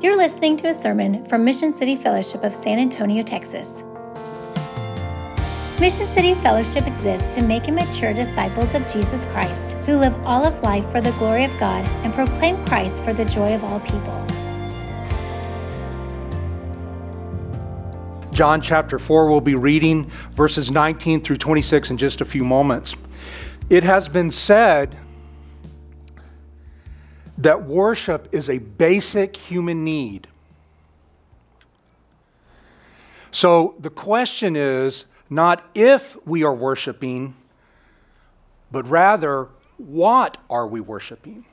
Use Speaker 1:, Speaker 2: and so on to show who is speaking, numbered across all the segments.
Speaker 1: You're listening to a sermon from Mission City Fellowship of San Antonio, Texas. Mission City Fellowship exists to make and mature disciples of Jesus Christ who live all of life for the glory of God and proclaim Christ for the joy of all people.
Speaker 2: John chapter 4, we'll be reading verses 19 through 26 in just a few moments. It has been said that worship is a basic human need. So the question is not if we are worshiping, but rather what are we worshiping?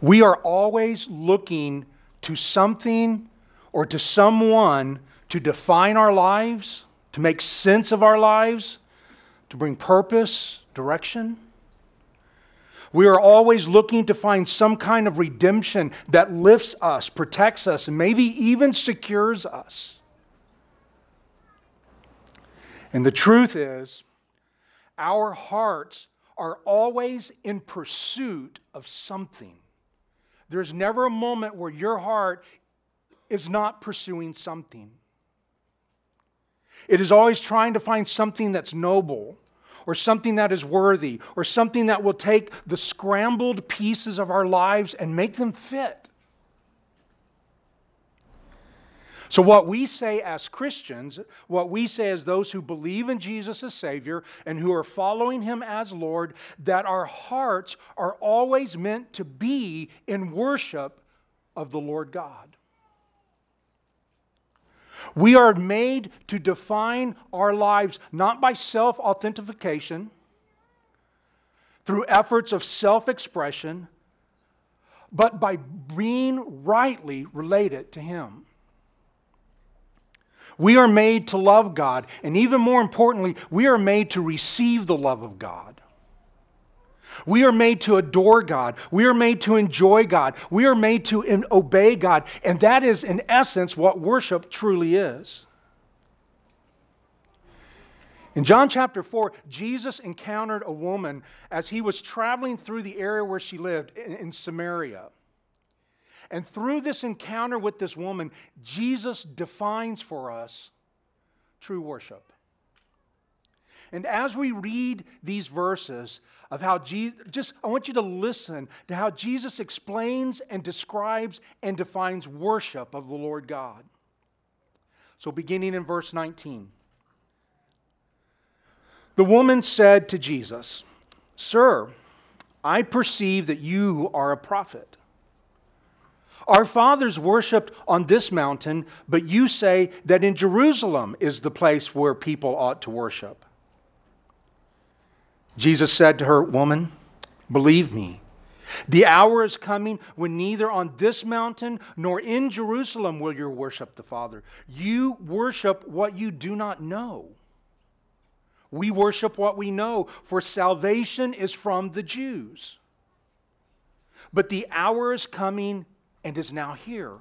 Speaker 2: We are always looking to something or to someone to define our lives, to make sense of our lives, to bring purpose, direction. We are always looking to find some kind of redemption that lifts us, protects us, and maybe even secures us. And the truth is, our hearts are always in pursuit of something. There's never a moment where your heart is not pursuing something. It is always trying to find something that's noble or something that is worthy, or something that will take the scrambled pieces of our lives and make them fit. So, what we say as Christians, what we say as those who believe in Jesus as Savior and who are following Him as Lord, that our hearts are always meant to be in worship of the Lord God. We are made to define our lives not by self authentication, through efforts of self expression, but by being rightly related to Him. We are made to love God, and even more importantly, we are made to receive the love of God. We are made to adore God. We are made to enjoy God. We are made to obey God. And that is, in essence, what worship truly is. In John chapter 4, Jesus encountered a woman as he was traveling through the area where she lived in Samaria. And through this encounter with this woman, Jesus defines for us true worship. And as we read these verses of how Jesus, just I want you to listen to how Jesus explains and describes and defines worship of the Lord God. So, beginning in verse 19, the woman said to Jesus, Sir, I perceive that you are a prophet. Our fathers worshiped on this mountain, but you say that in Jerusalem is the place where people ought to worship. Jesus said to her, Woman, believe me. The hour is coming when neither on this mountain nor in Jerusalem will you worship the Father. You worship what you do not know. We worship what we know, for salvation is from the Jews. But the hour is coming and is now here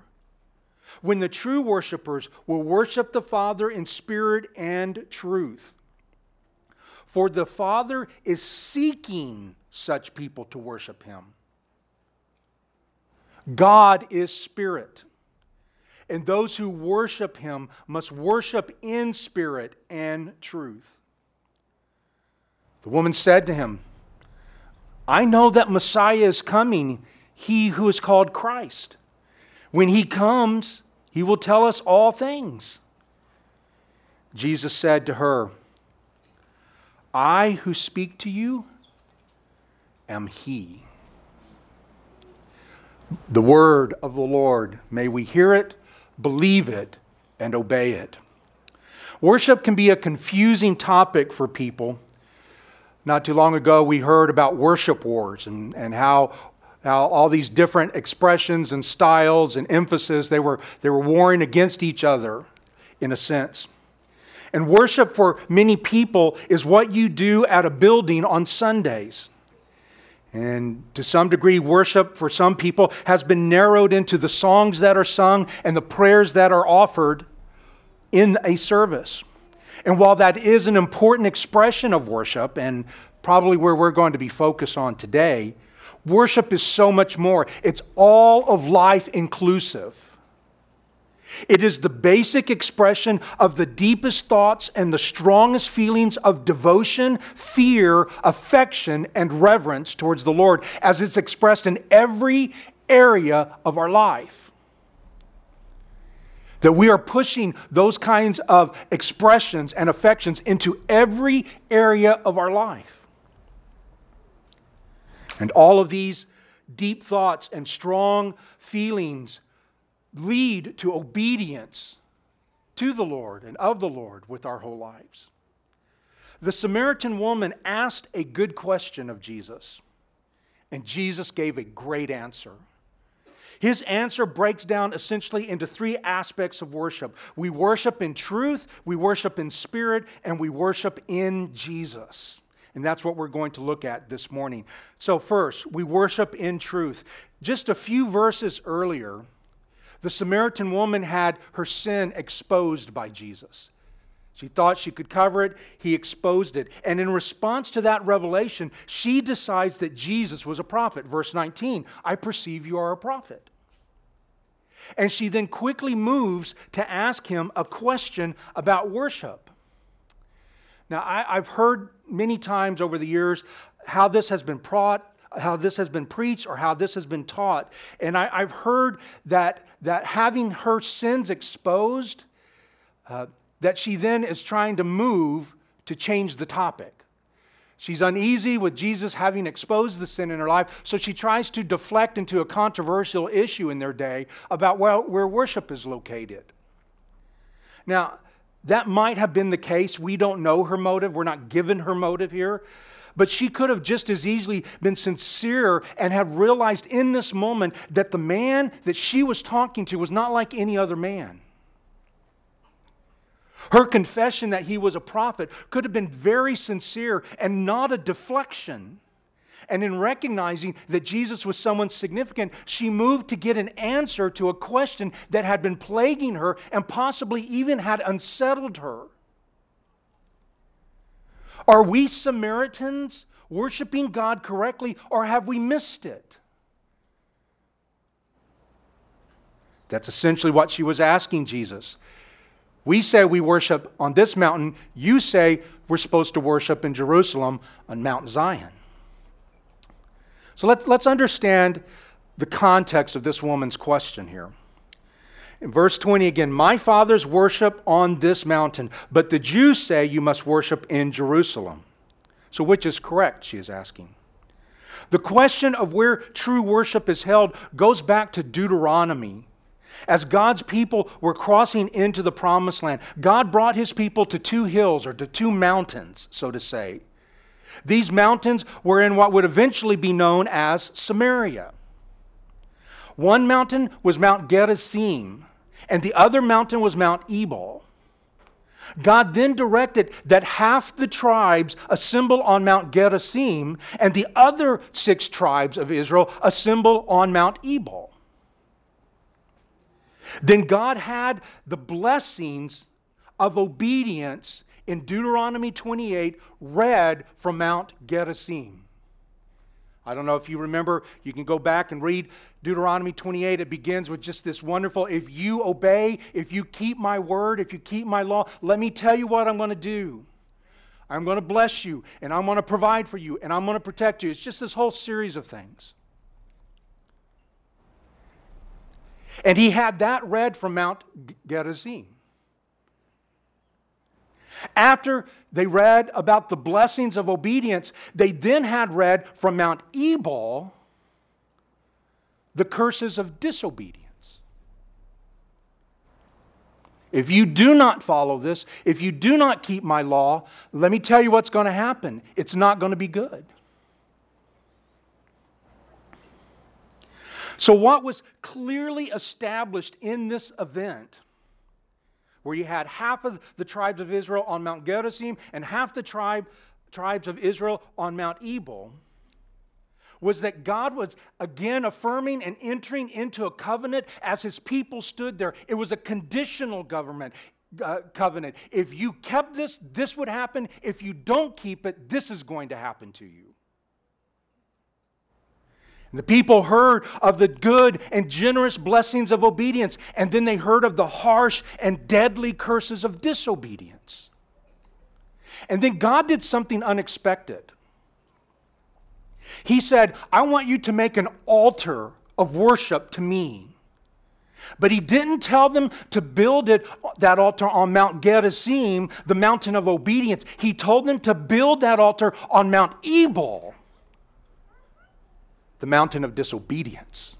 Speaker 2: when the true worshipers will worship the Father in spirit and truth. For the Father is seeking such people to worship Him. God is spirit. And those who worship Him must worship in spirit and truth. The woman said to him, I know that Messiah is coming, he who is called Christ. When he comes, he will tell us all things. Jesus said to her, I who speak to you am He. The word of the Lord. May we hear it, believe it, and obey it. Worship can be a confusing topic for people. Not too long ago, we heard about worship wars and, and how, how all these different expressions and styles and emphasis, they were, they were warring against each other in a sense. And worship for many people is what you do at a building on Sundays. And to some degree, worship for some people has been narrowed into the songs that are sung and the prayers that are offered in a service. And while that is an important expression of worship, and probably where we're going to be focused on today, Worship is so much more, it's all of life inclusive. It is the basic expression of the deepest thoughts and the strongest feelings of devotion, fear, affection, and reverence towards the Lord as it's expressed in every area of our life. That we are pushing those kinds of expressions and affections into every area of our life. And all of these deep thoughts and strong feelings lead to obedience to the Lord and of the Lord with our whole lives. The Samaritan woman asked a good question of Jesus, and Jesus gave a great answer. His answer breaks down essentially into three aspects of worship we worship in truth, we worship in spirit, and we worship in Jesus. And that's what we're going to look at this morning. So, first, we worship in truth. Just a few verses earlier, the Samaritan woman had her sin exposed by Jesus. She thought she could cover it. He exposed it. And in response to that revelation, she decides that Jesus was a prophet. Verse 19 I perceive you are a prophet. And she then quickly moves to ask him a question about worship. Now, I, have heard many times over the years how this has been brought how this has been preached or how this has been taught. And I, have heard that, that having her sins exposed, uh, that she then is trying to move to change the topic. She's uneasy with Jesus having exposed the sin in her life, so she tries to deflect into a controversial issue in their day about where, where worship is located. Now, that might have been the case. We don't know her motive. We're not given her motive here. But she could have just as easily been sincere and have realized in this moment that the man that she was talking to was not like any other man. Her confession that he was a prophet could have been very sincere and not a deflection. And in recognizing that Jesus was someone significant, she moved to get an answer to a question that had been plaguing her and possibly even had unsettled her. Are we Samaritans worshiping God correctly, or have we missed it? That's essentially what she was asking Jesus. We say we worship on this mountain. You say we're supposed to worship in Jerusalem on Mount Zion. So let's, let's understand the context of this woman's question here. In verse 20 again, my fathers worship on this mountain, but the Jews say you must worship in Jerusalem. So, which is correct? She is asking. The question of where true worship is held goes back to Deuteronomy. As God's people were crossing into the promised land, God brought his people to two hills or to two mountains, so to say. These mountains were in what would eventually be known as Samaria. One mountain was Mount Gerizim, and the other mountain was Mount Ebal. God then directed that half the tribes assemble on Mount Gerizim, and the other six tribes of Israel assemble on Mount Ebal. Then God had the blessings of obedience in Deuteronomy 28 read from Mount Gerizim. I don't know if you remember, you can go back and read Deuteronomy 28. It begins with just this wonderful if you obey, if you keep my word, if you keep my law, let me tell you what I'm going to do. I'm going to bless you, and I'm going to provide for you, and I'm going to protect you. It's just this whole series of things. And he had that read from Mount Gerizim. After they read about the blessings of obedience, they then had read from Mount Ebal the curses of disobedience. If you do not follow this, if you do not keep my law, let me tell you what's going to happen. It's not going to be good. So, what was clearly established in this event where you had half of the tribes of Israel on Mount Gerizim and half the tribe, tribes of Israel on Mount Ebal, was that God was again affirming and entering into a covenant as his people stood there. It was a conditional government. Uh, covenant. If you kept this, this would happen. If you don't keep it, this is going to happen to you. The people heard of the good and generous blessings of obedience, and then they heard of the harsh and deadly curses of disobedience. And then God did something unexpected. He said, I want you to make an altar of worship to me. But he didn't tell them to build it, that altar on Mount Gerizim, the mountain of obedience. He told them to build that altar on Mount Ebal, the mountain of disobedience.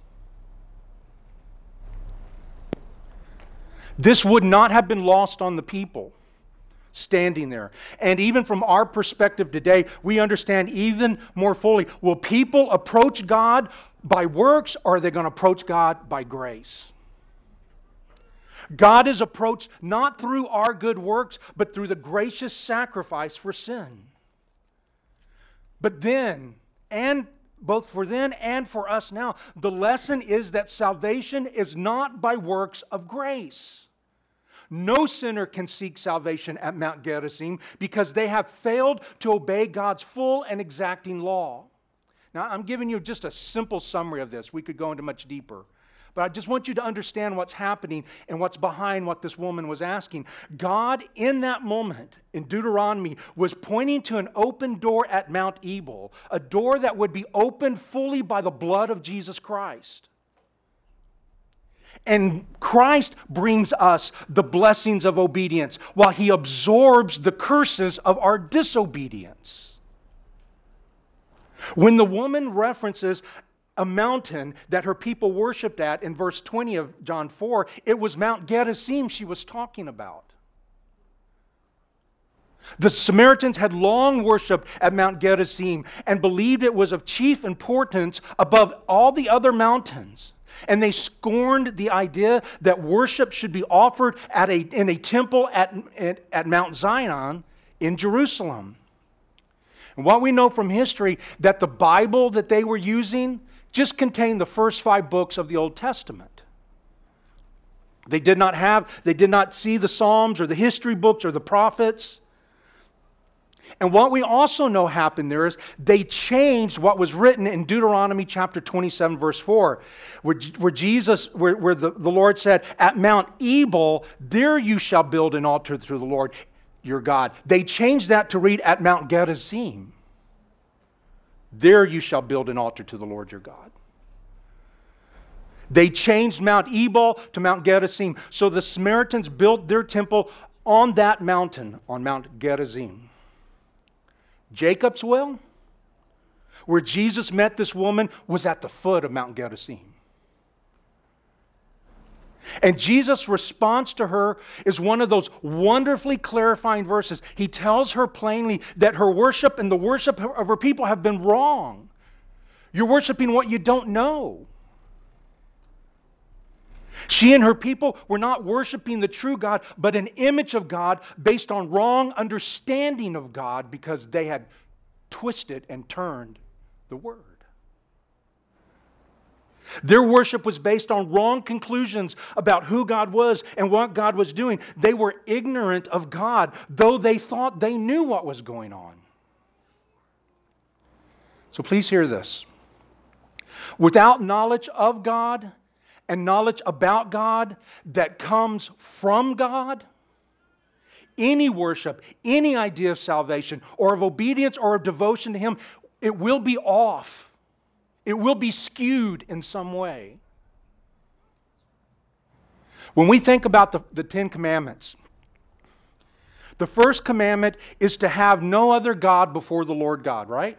Speaker 2: This would not have been lost on the people standing there. And even from our perspective today, we understand even more fully will people approach God by works or are they going to approach God by grace? God is approached not through our good works, but through the gracious sacrifice for sin. But then, and both for then and for us now, the lesson is that salvation is not by works of grace. No sinner can seek salvation at Mount Gerizim because they have failed to obey God's full and exacting law. Now, I'm giving you just a simple summary of this. We could go into much deeper. But I just want you to understand what's happening and what's behind what this woman was asking. God, in that moment in Deuteronomy, was pointing to an open door at Mount Ebal, a door that would be opened fully by the blood of Jesus Christ. And Christ brings us the blessings of obedience while he absorbs the curses of our disobedience. When the woman references a mountain that her people worshiped at in verse 20 of John 4. It was Mount Gerizim she was talking about. The Samaritans had long worshiped at Mount Gerizim and believed it was of chief importance above all the other mountains. And they scorned the idea that worship should be offered at a, in a temple at, at, at Mount Zion in Jerusalem. And what we know from history that the Bible that they were using just contained the first five books of the Old Testament. They did not have, they did not see the Psalms or the history books or the prophets. And what we also know happened there is they changed what was written in Deuteronomy chapter 27, verse 4, where, where Jesus, where, where the, the Lord said, At Mount Ebal, there you shall build an altar to the Lord your God. They changed that to read at Mount Gerizim. There you shall build an altar to the Lord your God. They changed Mount Ebal to Mount Gerizim. So the Samaritans built their temple on that mountain, on Mount Gerizim. Jacob's well, where Jesus met this woman, was at the foot of Mount Gerizim. And Jesus' response to her is one of those wonderfully clarifying verses. He tells her plainly that her worship and the worship of her people have been wrong. You're worshiping what you don't know. She and her people were not worshiping the true God, but an image of God based on wrong understanding of God because they had twisted and turned the word. Their worship was based on wrong conclusions about who God was and what God was doing. They were ignorant of God, though they thought they knew what was going on. So please hear this. Without knowledge of God and knowledge about God that comes from God, any worship, any idea of salvation or of obedience or of devotion to Him, it will be off it will be skewed in some way. When we think about the, the Ten Commandments, the first commandment is to have no other God before the Lord God, right?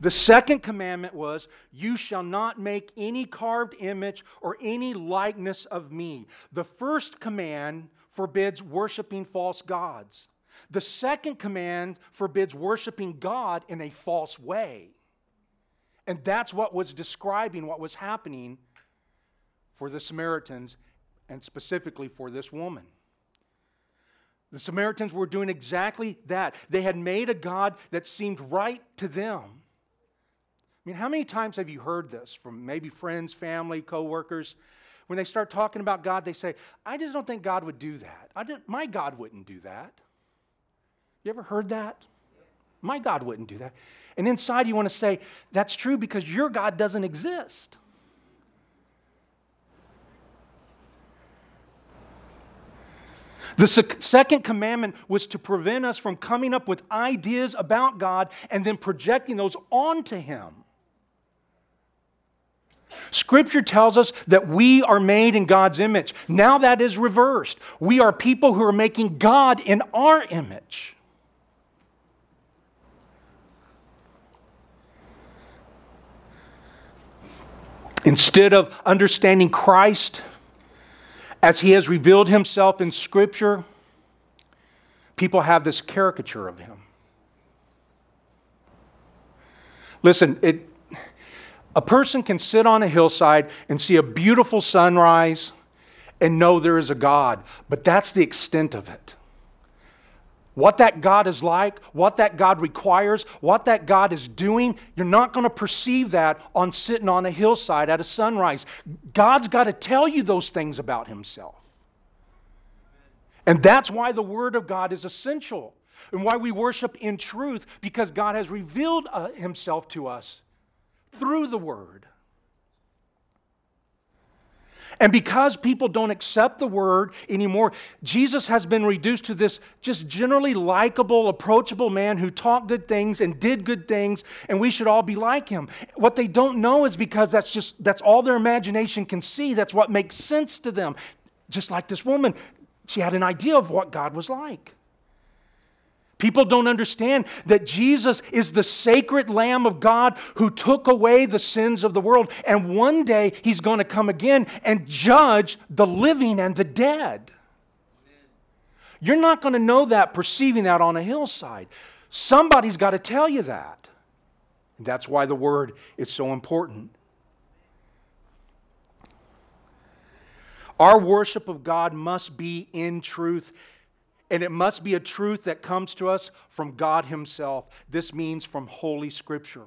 Speaker 2: The second commandment was, You shall not make any carved image or any likeness of me. The first command forbids worshiping false gods. The second command forbids worshiping God in a false way. And that's what was describing what was happening for the Samaritans and specifically for this woman. The Samaritans were doing exactly that. They had made a God that seemed right to them. I mean, how many times have you heard this from maybe friends, family, coworkers? When they start talking about God, they say, I just don't think God would do that. I didn't, my God wouldn't do that. You ever heard that? My God wouldn't do that. And inside you want to say, That's true because your God doesn't exist. The second commandment was to prevent us from coming up with ideas about God and then projecting those onto Him. Scripture tells us that we are made in God's image. Now that is reversed. We are people who are making God in our image. Instead of understanding Christ as he has revealed himself in Scripture, people have this caricature of him. Listen, it, a person can sit on a hillside and see a beautiful sunrise and know there is a God, but that's the extent of it. What that God is like, what that God requires, what that God is doing, you're not going to perceive that on sitting on a hillside at a sunrise. God's got to tell you those things about Himself. And that's why the Word of God is essential and why we worship in truth, because God has revealed uh, Himself to us through the Word. And because people don't accept the word anymore, Jesus has been reduced to this just generally likable, approachable man who talked good things and did good things, and we should all be like him. What they don't know is because that's just that's all their imagination can see. That's what makes sense to them. Just like this woman, she had an idea of what God was like. People don't understand that Jesus is the sacred Lamb of God who took away the sins of the world. And one day he's going to come again and judge the living and the dead. You're not going to know that perceiving that on a hillside. Somebody's got to tell you that. That's why the word is so important. Our worship of God must be in truth and it must be a truth that comes to us from God Himself. This means from Holy Scripture.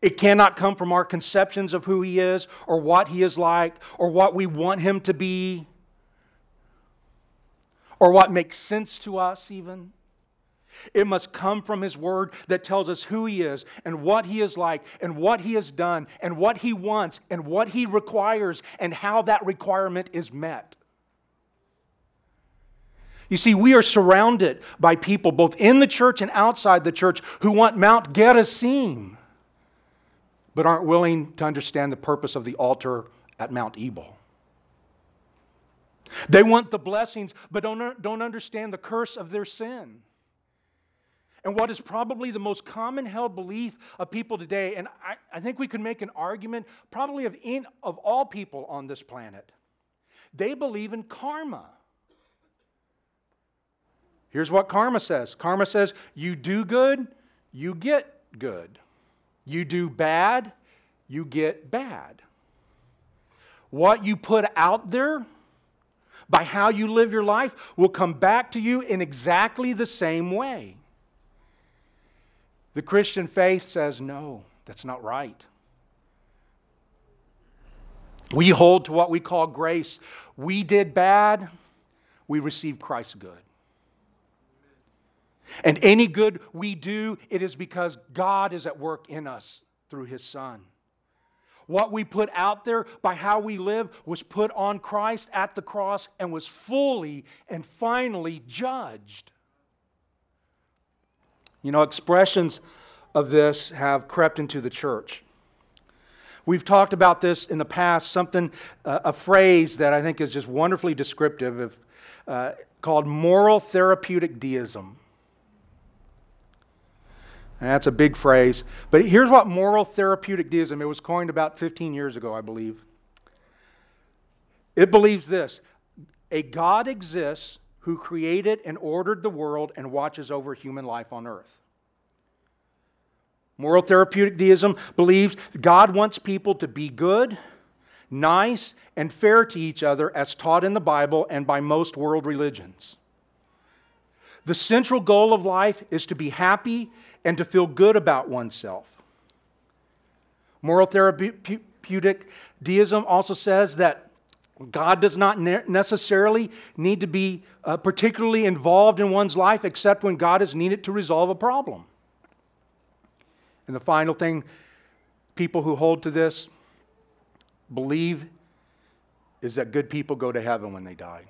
Speaker 2: It cannot come from our conceptions of who He is or what He is like or what we want Him to be or what makes sense to us, even. It must come from His Word that tells us who He is and what He is like and what He has done and what He wants and what He requires and how that requirement is met. You see, we are surrounded by people, both in the church and outside the church, who want Mount Gerizim, but aren't willing to understand the purpose of the altar at Mount Ebal. They want the blessings, but don't, don't understand the curse of their sin. And what is probably the most common held belief of people today, and I, I think we could make an argument probably of, in, of all people on this planet, they believe in karma. Here's what karma says karma says, you do good, you get good. You do bad, you get bad. What you put out there by how you live your life will come back to you in exactly the same way. The Christian faith says, no, that's not right. We hold to what we call grace. We did bad, we received Christ's good. And any good we do, it is because God is at work in us through His Son. What we put out there by how we live was put on Christ at the cross and was fully and finally judged. You know, expressions of this have crept into the church. We've talked about this in the past, something, uh, a phrase that I think is just wonderfully descriptive of, uh, called moral therapeutic deism. And that's a big phrase. But here's what moral therapeutic deism, it was coined about 15 years ago, I believe. It believes this a God exists who created and ordered the world and watches over human life on earth. Moral therapeutic deism believes God wants people to be good, nice, and fair to each other as taught in the Bible and by most world religions. The central goal of life is to be happy and to feel good about oneself. Moral therapeutic deism also says that God does not necessarily need to be uh, particularly involved in one's life except when God is needed to resolve a problem. And the final thing people who hold to this believe is that good people go to heaven when they die.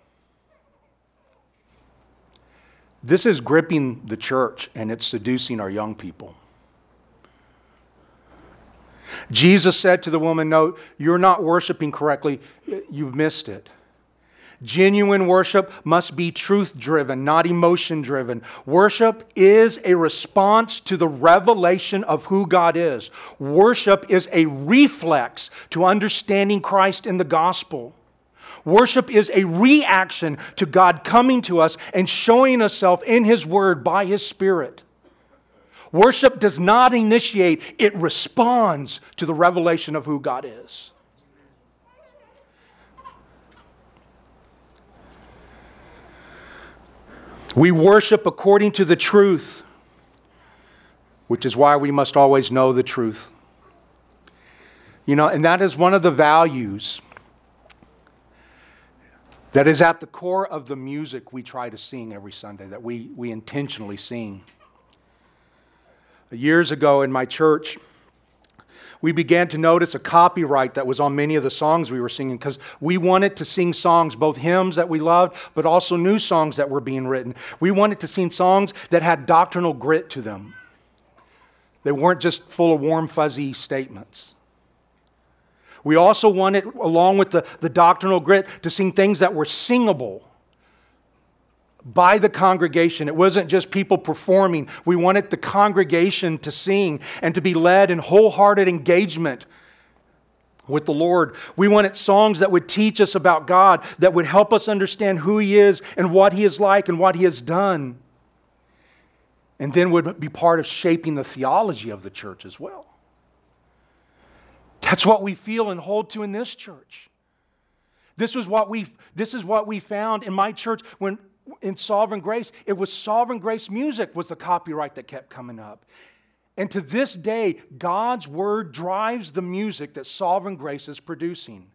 Speaker 2: This is gripping the church and it's seducing our young people. Jesus said to the woman, No, you're not worshiping correctly. You've missed it. Genuine worship must be truth driven, not emotion driven. Worship is a response to the revelation of who God is. Worship is a reflex to understanding Christ in the gospel. Worship is a reaction to God coming to us and showing Himself in His Word by His Spirit. Worship does not initiate, it responds to the revelation of who God is. We worship according to the truth, which is why we must always know the truth. You know, and that is one of the values that is at the core of the music we try to sing every Sunday, that we, we intentionally sing. Years ago in my church, we began to notice a copyright that was on many of the songs we were singing because we wanted to sing songs, both hymns that we loved, but also new songs that were being written. We wanted to sing songs that had doctrinal grit to them, they weren't just full of warm, fuzzy statements. We also wanted, along with the, the doctrinal grit, to sing things that were singable by the congregation. It wasn't just people performing. We wanted the congregation to sing and to be led in wholehearted engagement with the Lord. We wanted songs that would teach us about God, that would help us understand who He is and what He is like and what He has done. And then would be part of shaping the theology of the church as well. That's what we feel and hold to in this church. This was what we this is what we found in my church when in Sovereign Grace, it was Sovereign Grace music was the copyright that kept coming up. And to this day, God's word drives the music that Sovereign Grace is producing.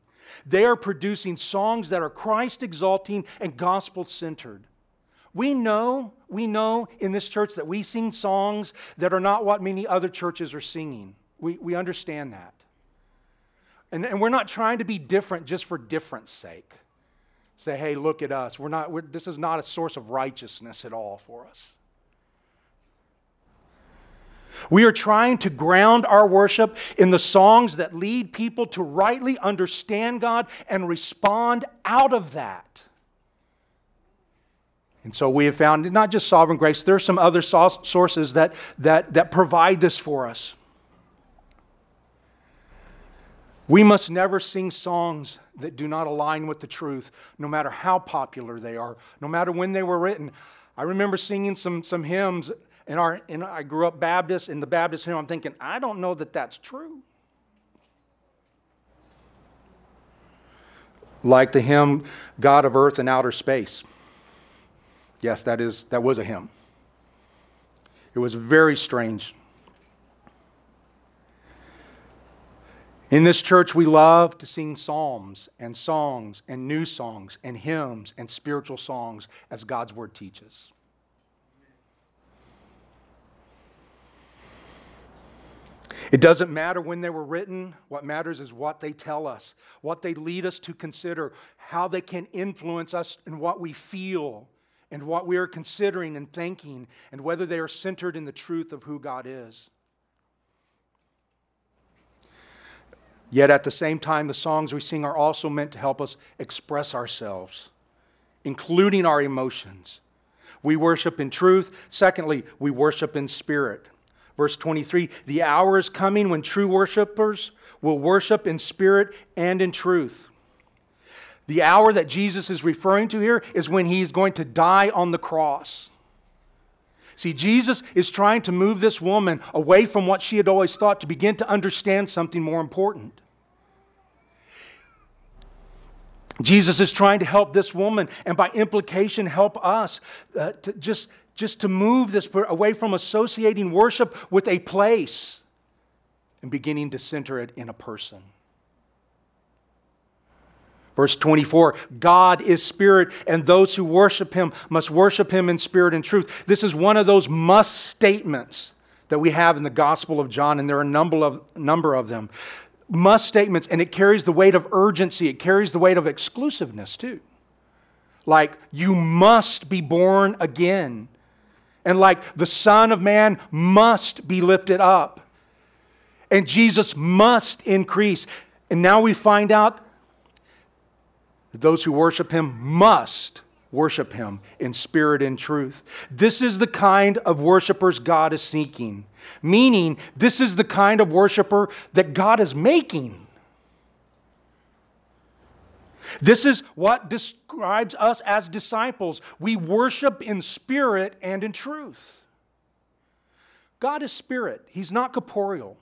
Speaker 2: They are producing songs that are Christ exalting and gospel centered. We know, we know in this church that we sing songs that are not what many other churches are singing. We, we understand that. And, and we're not trying to be different just for difference sake. Say, hey, look at us. We're not, we're, this is not a source of righteousness at all for us. We are trying to ground our worship in the songs that lead people to rightly understand God and respond out of that. And so we have found not just sovereign grace, there are some other sources that, that, that provide this for us. We must never sing songs that do not align with the truth, no matter how popular they are, no matter when they were written. I remember singing some, some hymns, and, our, and I grew up Baptist, in the Baptist hymn, I'm thinking, I don't know that that's true. Like the hymn, God of Earth and Outer Space. Yes, that, is, that was a hymn. It was very strange In this church, we love to sing psalms and songs and new songs and hymns and spiritual songs as God's word teaches. It doesn't matter when they were written. What matters is what they tell us, what they lead us to consider, how they can influence us in what we feel and what we are considering and thinking, and whether they are centered in the truth of who God is. Yet at the same time, the songs we sing are also meant to help us express ourselves, including our emotions. We worship in truth. Secondly, we worship in spirit. Verse 23 The hour is coming when true worshipers will worship in spirit and in truth. The hour that Jesus is referring to here is when he's going to die on the cross. See, Jesus is trying to move this woman away from what she had always thought to begin to understand something more important. Jesus is trying to help this woman and by implication help us uh, to just, just to move this away from associating worship with a place and beginning to center it in a person. Verse 24 God is spirit, and those who worship him must worship him in spirit and truth. This is one of those must statements that we have in the Gospel of John, and there are a number of, number of them. Must statements, and it carries the weight of urgency, it carries the weight of exclusiveness too. Like, you must be born again. And like, the Son of Man must be lifted up. And Jesus must increase. And now we find out those who worship him must worship him in spirit and truth. This is the kind of worshipers God is seeking, meaning, this is the kind of worshiper that God is making. This is what describes us as disciples. We worship in spirit and in truth. God is spirit, He's not corporeal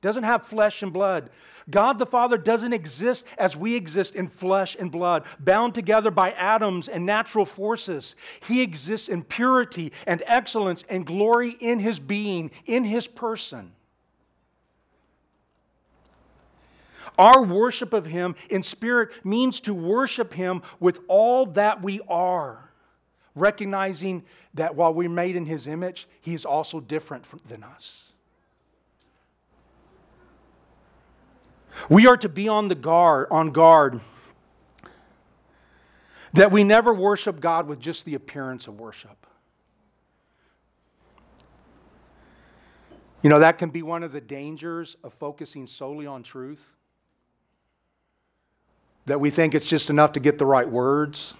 Speaker 2: doesn't have flesh and blood. God the Father doesn't exist as we exist in flesh and blood, bound together by atoms and natural forces. He exists in purity and excellence and glory in his being, in his person. Our worship of him in spirit means to worship him with all that we are, recognizing that while we're made in his image, he is also different than us. We are to be on the guard, on guard that we never worship God with just the appearance of worship. You know, that can be one of the dangers of focusing solely on truth. That we think it's just enough to get the right words.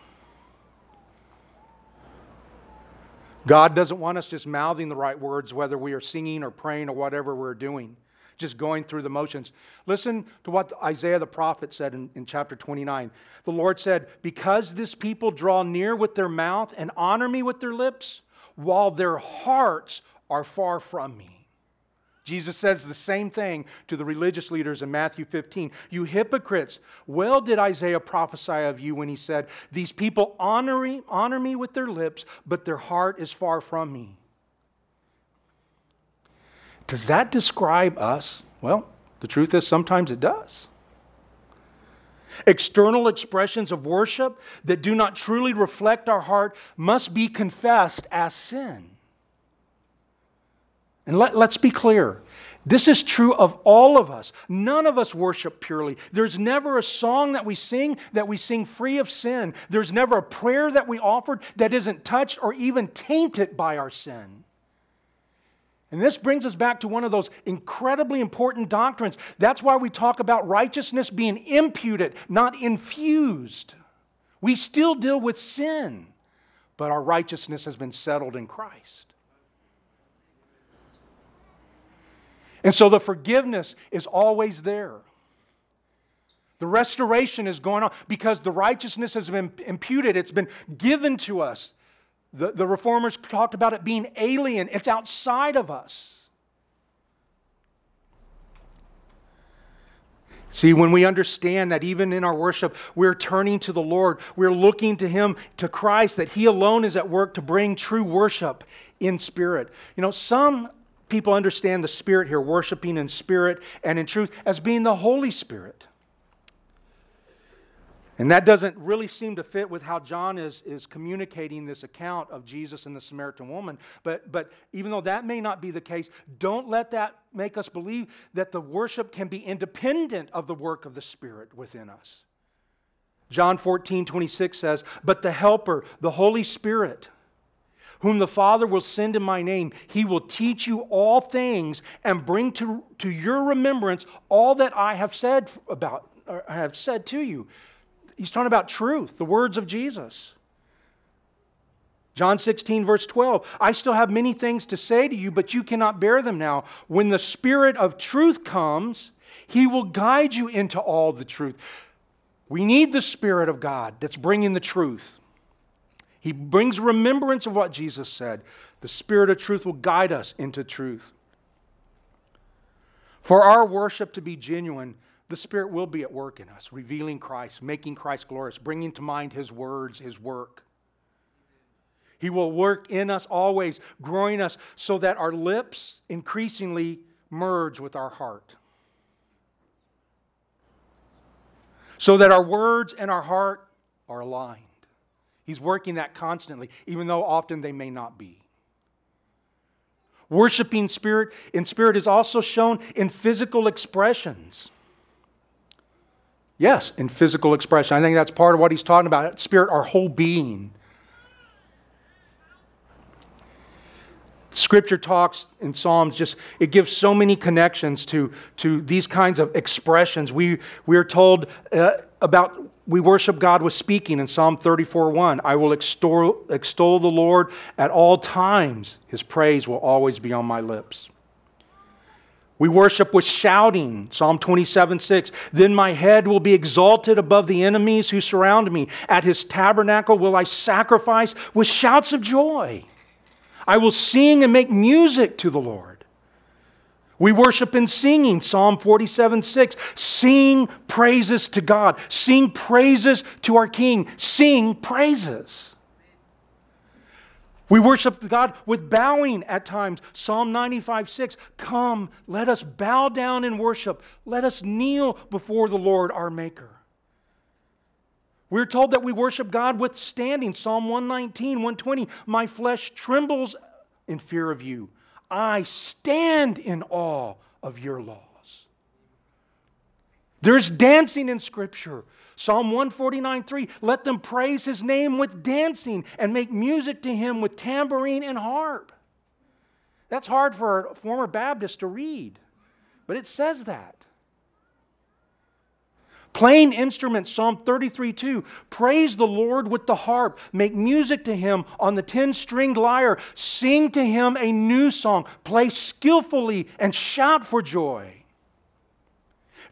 Speaker 2: God doesn't want us just mouthing the right words, whether we are singing or praying or whatever we're doing just going through the motions. Listen to what Isaiah the prophet said in, in chapter 29. The Lord said, Because this people draw near with their mouth and honor me with their lips, while their hearts are far from me. Jesus says the same thing to the religious leaders in Matthew 15. You hypocrites, well did Isaiah prophesy of you when he said, These people honor me, honor me with their lips, but their heart is far from me. Does that describe us? Well, the truth is sometimes it does. External expressions of worship that do not truly reflect our heart must be confessed as sin. And let, us be clear this is true of all of us. None of us worship purely. There's never a song that we sing that we sing free of sin. There's never a prayer that we offered that isn't touched or even tainted by our sin. And this brings us back to one of those incredibly important doctrines. That's why we talk about righteousness being imputed, not infused. We still deal with sin, but our righteousness has been settled in Christ. And so the forgiveness is always there. The restoration is going on because the righteousness has been imputed, it's been given to us. The, the reformers talked about it being alien, it's outside of us. See, when we understand that even in our worship, we're turning to the Lord, we're looking to Him, to Christ, that He alone is at work to bring true worship in spirit. You know, some people understand the Spirit here, worshiping in spirit and in truth, as being the Holy Spirit. And that doesn't really seem to fit with how John is, is communicating this account of Jesus and the Samaritan woman. But, but even though that may not be the case, don't let that make us believe that the worship can be independent of the work of the Spirit within us. John 14, 26 says, But the Helper, the Holy Spirit, whom the Father will send in my name, he will teach you all things and bring to, to your remembrance all that I have said about, I have said to you he's talking about truth, the words of Jesus. John 16, verse 12 I still have many things to say to you, but you cannot bear them now. When the Spirit of truth comes, he will guide you into all the truth. We need the Spirit of God that's bringing the truth. He brings remembrance of what Jesus said. The Spirit of truth will guide us into truth. For our worship to be genuine, the Spirit will be at work in us, revealing Christ, making Christ glorious, bringing to mind His words, His work. He will work in us always, growing us so that our lips increasingly merge with our heart. So that our words and our heart are aligned. He's working that constantly, even though often they may not be. Worshiping spirit in spirit is also shown in physical expressions. Yes, in physical expression. I think that's part of what he's talking about. Spirit, our whole being. Scripture talks in Psalms just it gives so many connections to, to these kinds of expressions. We we are told uh, about we worship God with speaking in Psalm 34 1. I will extol, extol the Lord at all times. His praise will always be on my lips. We worship with shouting, Psalm 27 6. Then my head will be exalted above the enemies who surround me. At his tabernacle will I sacrifice with shouts of joy. I will sing and make music to the Lord. We worship in singing, Psalm 47 6. Sing praises to God. Sing praises to our King. Sing praises. We worship God with bowing at times. Psalm 95 6. Come, let us bow down in worship. Let us kneel before the Lord our Maker. We're told that we worship God with standing. Psalm 119, 120. My flesh trembles in fear of you. I stand in awe of your laws. There's dancing in Scripture. Psalm 149, 3. Let them praise his name with dancing and make music to him with tambourine and harp. That's hard for a former Baptist to read, but it says that. Playing instruments, Psalm 33 2. Praise the Lord with the harp. Make music to him on the 10 stringed lyre. Sing to him a new song. Play skillfully and shout for joy.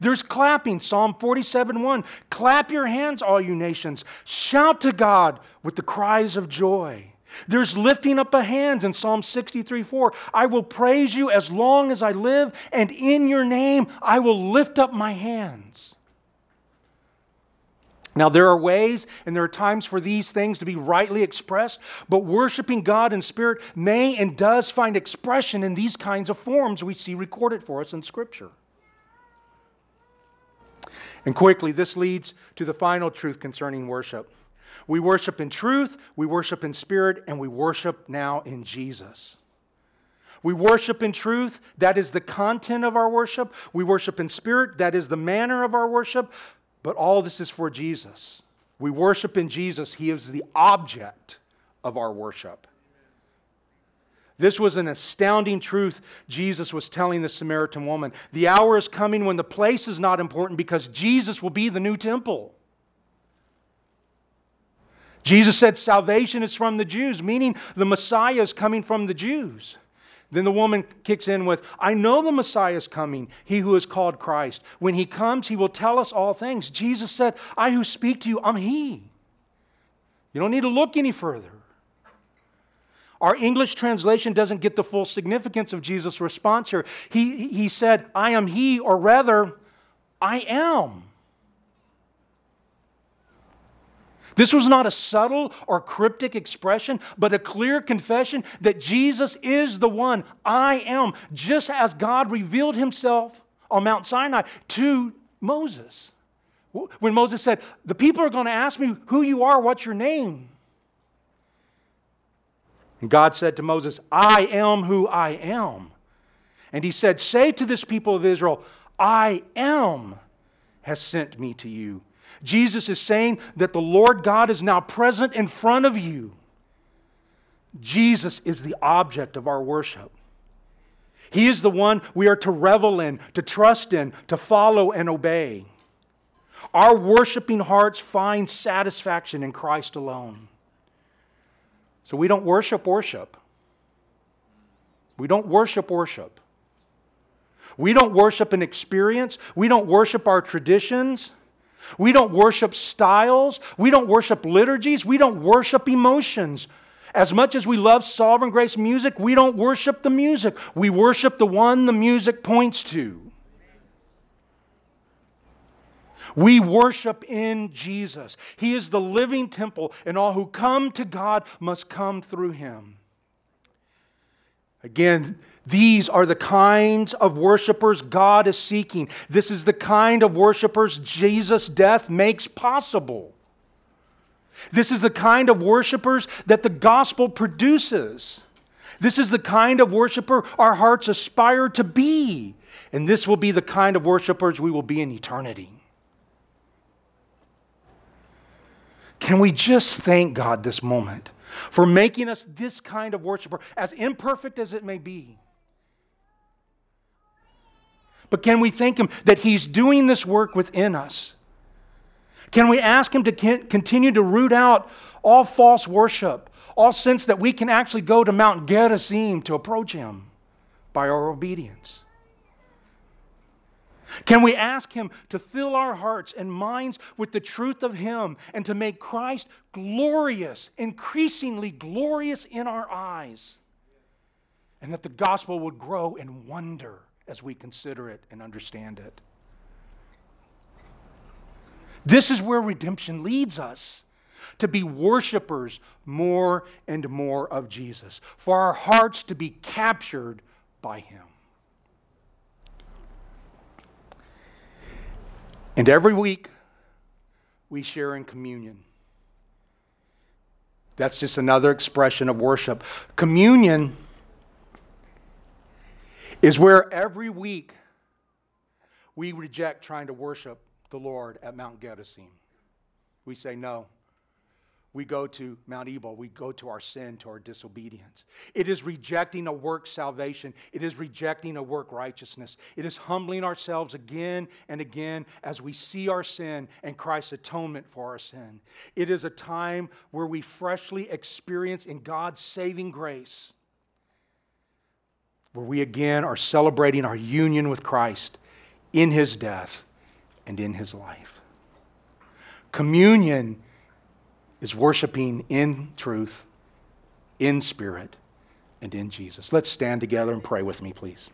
Speaker 2: There's clapping, Psalm 47 1. Clap your hands, all you nations. Shout to God with the cries of joy. There's lifting up of hands in Psalm 63 4. I will praise you as long as I live, and in your name I will lift up my hands. Now, there are ways and there are times for these things to be rightly expressed, but worshiping God in spirit may and does find expression in these kinds of forms we see recorded for us in Scripture. And quickly, this leads to the final truth concerning worship. We worship in truth, we worship in spirit, and we worship now in Jesus. We worship in truth, that is the content of our worship. We worship in spirit, that is the manner of our worship. But all this is for Jesus. We worship in Jesus, He is the object of our worship. This was an astounding truth Jesus was telling the Samaritan woman. The hour is coming when the place is not important because Jesus will be the new temple. Jesus said salvation is from the Jews, meaning the Messiah is coming from the Jews. Then the woman kicks in with, I know the Messiah is coming, he who is called Christ. When he comes, he will tell us all things. Jesus said, I who speak to you, I'm he. You don't need to look any further. Our English translation doesn't get the full significance of Jesus' response here. He, he said, I am he, or rather, I am. This was not a subtle or cryptic expression, but a clear confession that Jesus is the one I am, just as God revealed himself on Mount Sinai to Moses. When Moses said, The people are going to ask me who you are, what's your name? And God said to Moses, I am who I am. And he said, Say to this people of Israel, I am has sent me to you. Jesus is saying that the Lord God is now present in front of you. Jesus is the object of our worship. He is the one we are to revel in, to trust in, to follow and obey. Our worshiping hearts find satisfaction in Christ alone. So we don't worship worship. We don't worship worship. We don't worship an experience. We don't worship our traditions. We don't worship styles. We don't worship liturgies. We don't worship emotions. As much as we love sovereign grace music, we don't worship the music. We worship the one the music points to. We worship in Jesus. He is the living temple, and all who come to God must come through him. Again, these are the kinds of worshipers God is seeking. This is the kind of worshipers Jesus' death makes possible. This is the kind of worshipers that the gospel produces. This is the kind of worshiper our hearts aspire to be. And this will be the kind of worshipers we will be in eternity. Can we just thank God this moment for making us this kind of worshiper, as imperfect as it may be? But can we thank Him that He's doing this work within us? Can we ask Him to continue to root out all false worship, all sense that we can actually go to Mount Gerizim to approach Him by our obedience? Can we ask Him to fill our hearts and minds with the truth of Him and to make Christ glorious, increasingly glorious in our eyes? And that the gospel would grow in wonder as we consider it and understand it. This is where redemption leads us to be worshipers more and more of Jesus, for our hearts to be captured by Him. And every week, we share in communion. That's just another expression of worship. Communion is where every week we reject trying to worship the Lord at Mount Gerizim. We say no. We go to Mount Ebal. We go to our sin, to our disobedience. It is rejecting a work salvation. It is rejecting a work righteousness. It is humbling ourselves again and again as we see our sin and Christ's atonement for our sin. It is a time where we freshly experience in God's saving grace, where we again are celebrating our union with Christ in his death and in his life. Communion is worshiping in truth, in spirit, and in Jesus. Let's stand together and pray with me, please.